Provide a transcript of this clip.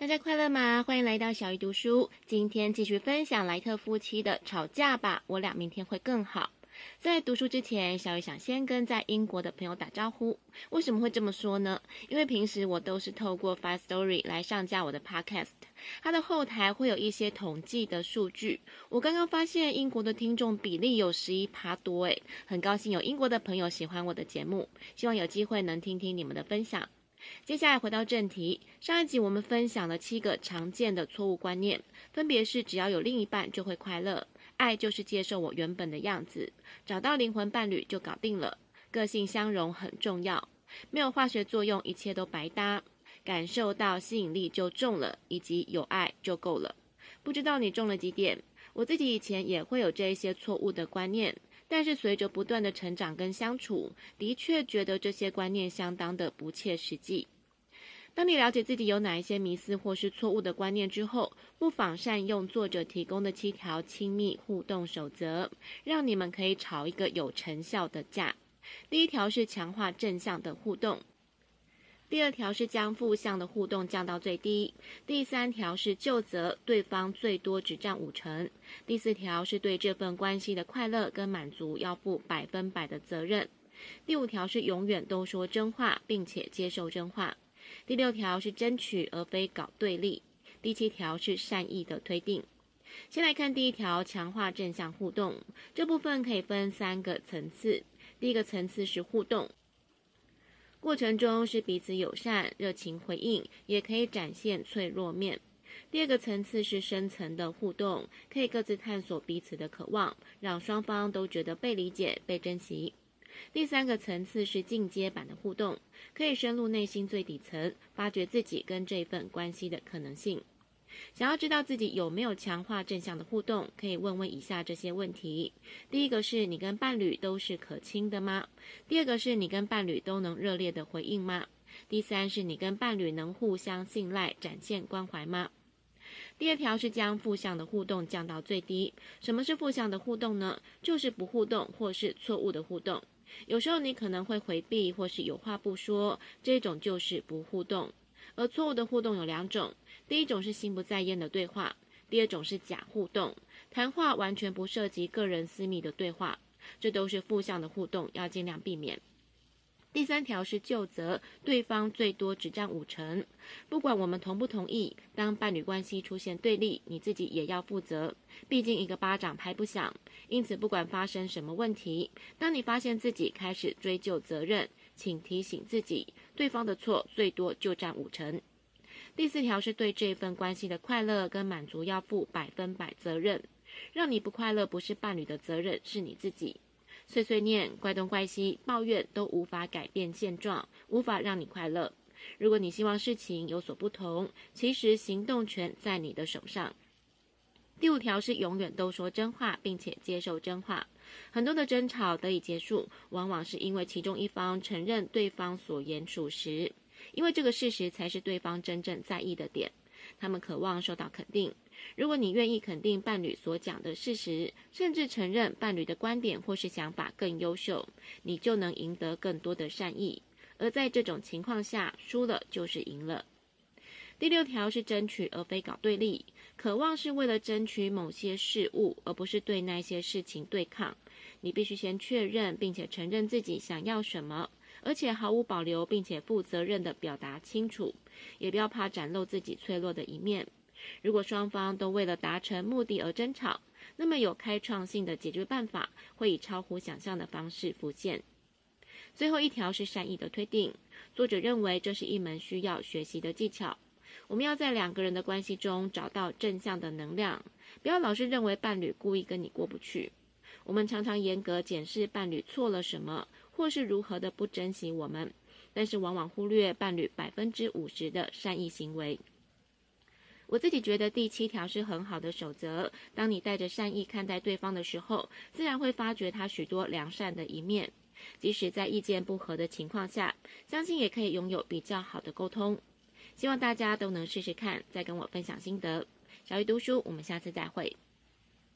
大家快乐吗？欢迎来到小鱼读书。今天继续分享莱特夫妻的吵架吧，我俩明天会更好。在读书之前，小鱼想先跟在英国的朋友打招呼。为什么会这么说呢？因为平时我都是透过 Five Story 来上架我的 Podcast，它的后台会有一些统计的数据。我刚刚发现英国的听众比例有十一趴多，诶，很高兴有英国的朋友喜欢我的节目，希望有机会能听听你们的分享。接下来回到正题，上一集我们分享了七个常见的错误观念，分别是只要有另一半就会快乐，爱就是接受我原本的样子，找到灵魂伴侣就搞定了，个性相容很重要，没有化学作用一切都白搭，感受到吸引力就中了，以及有爱就够了。不知道你中了几点？我自己以前也会有这一些错误的观念。但是随着不断的成长跟相处，的确觉得这些观念相当的不切实际。当你了解自己有哪一些迷思或是错误的观念之后，不妨善用作者提供的七条亲密互动守则，让你们可以吵一个有成效的架。第一条是强化正向的互动。第二条是将负向的互动降到最低，第三条是就责，对方最多只占五成，第四条是对这份关系的快乐跟满足要负百分百的责任，第五条是永远都说真话并且接受真话，第六条是争取而非搞对立，第七条是善意的推定。先来看第一条，强化正向互动，这部分可以分三个层次，第一个层次是互动。过程中是彼此友善、热情回应，也可以展现脆弱面。第二个层次是深层的互动，可以各自探索彼此的渴望，让双方都觉得被理解、被珍惜。第三个层次是进阶版的互动，可以深入内心最底层，发掘自己跟这份关系的可能性。想要知道自己有没有强化正向的互动，可以问问以下这些问题：第一个是你跟伴侣都是可亲的吗？第二个是你跟伴侣都能热烈的回应吗？第三是你跟伴侣能互相信赖，展现关怀吗？第二条是将负向的互动降到最低。什么是负向的互动呢？就是不互动或是错误的互动。有时候你可能会回避或是有话不说，这种就是不互动。而错误的互动有两种，第一种是心不在焉的对话，第二种是假互动，谈话完全不涉及个人私密的对话，这都是负向的互动，要尽量避免。第三条是就责，对方最多只占五成，不管我们同不同意，当伴侣关系出现对立，你自己也要负责，毕竟一个巴掌拍不响。因此，不管发生什么问题，当你发现自己开始追究责任，请提醒自己，对方的错最多就占五成。第四条是对这份关系的快乐跟满足要负百分百责任。让你不快乐不是伴侣的责任，是你自己。碎碎念、怪东怪西、抱怨都无法改变现状，无法让你快乐。如果你希望事情有所不同，其实行动权在你的手上。第五条是永远都说真话，并且接受真话。很多的争吵得以结束，往往是因为其中一方承认对方所言属实，因为这个事实才是对方真正在意的点。他们渴望受到肯定。如果你愿意肯定伴侣所讲的事实，甚至承认伴侣的观点或是想法更优秀，你就能赢得更多的善意。而在这种情况下，输了就是赢了。第六条是争取，而非搞对立。渴望是为了争取某些事物，而不是对那些事情对抗。你必须先确认，并且承认自己想要什么，而且毫无保留，并且负责任地表达清楚。也不要怕展露自己脆弱的一面。如果双方都为了达成目的而争吵，那么有开创性的解决办法会以超乎想象的方式浮现。最后一条是善意的推定。作者认为这是一门需要学习的技巧。我们要在两个人的关系中找到正向的能量，不要老是认为伴侣故意跟你过不去。我们常常严格检视伴侣错了什么，或是如何的不珍惜我们，但是往往忽略伴侣百分之五十的善意行为。我自己觉得第七条是很好的守则。当你带着善意看待对方的时候，自然会发觉他许多良善的一面。即使在意见不合的情况下，相信也可以拥有比较好的沟通。希望大家都能试试看，再跟我分享心得。小鱼读书，我们下次再会。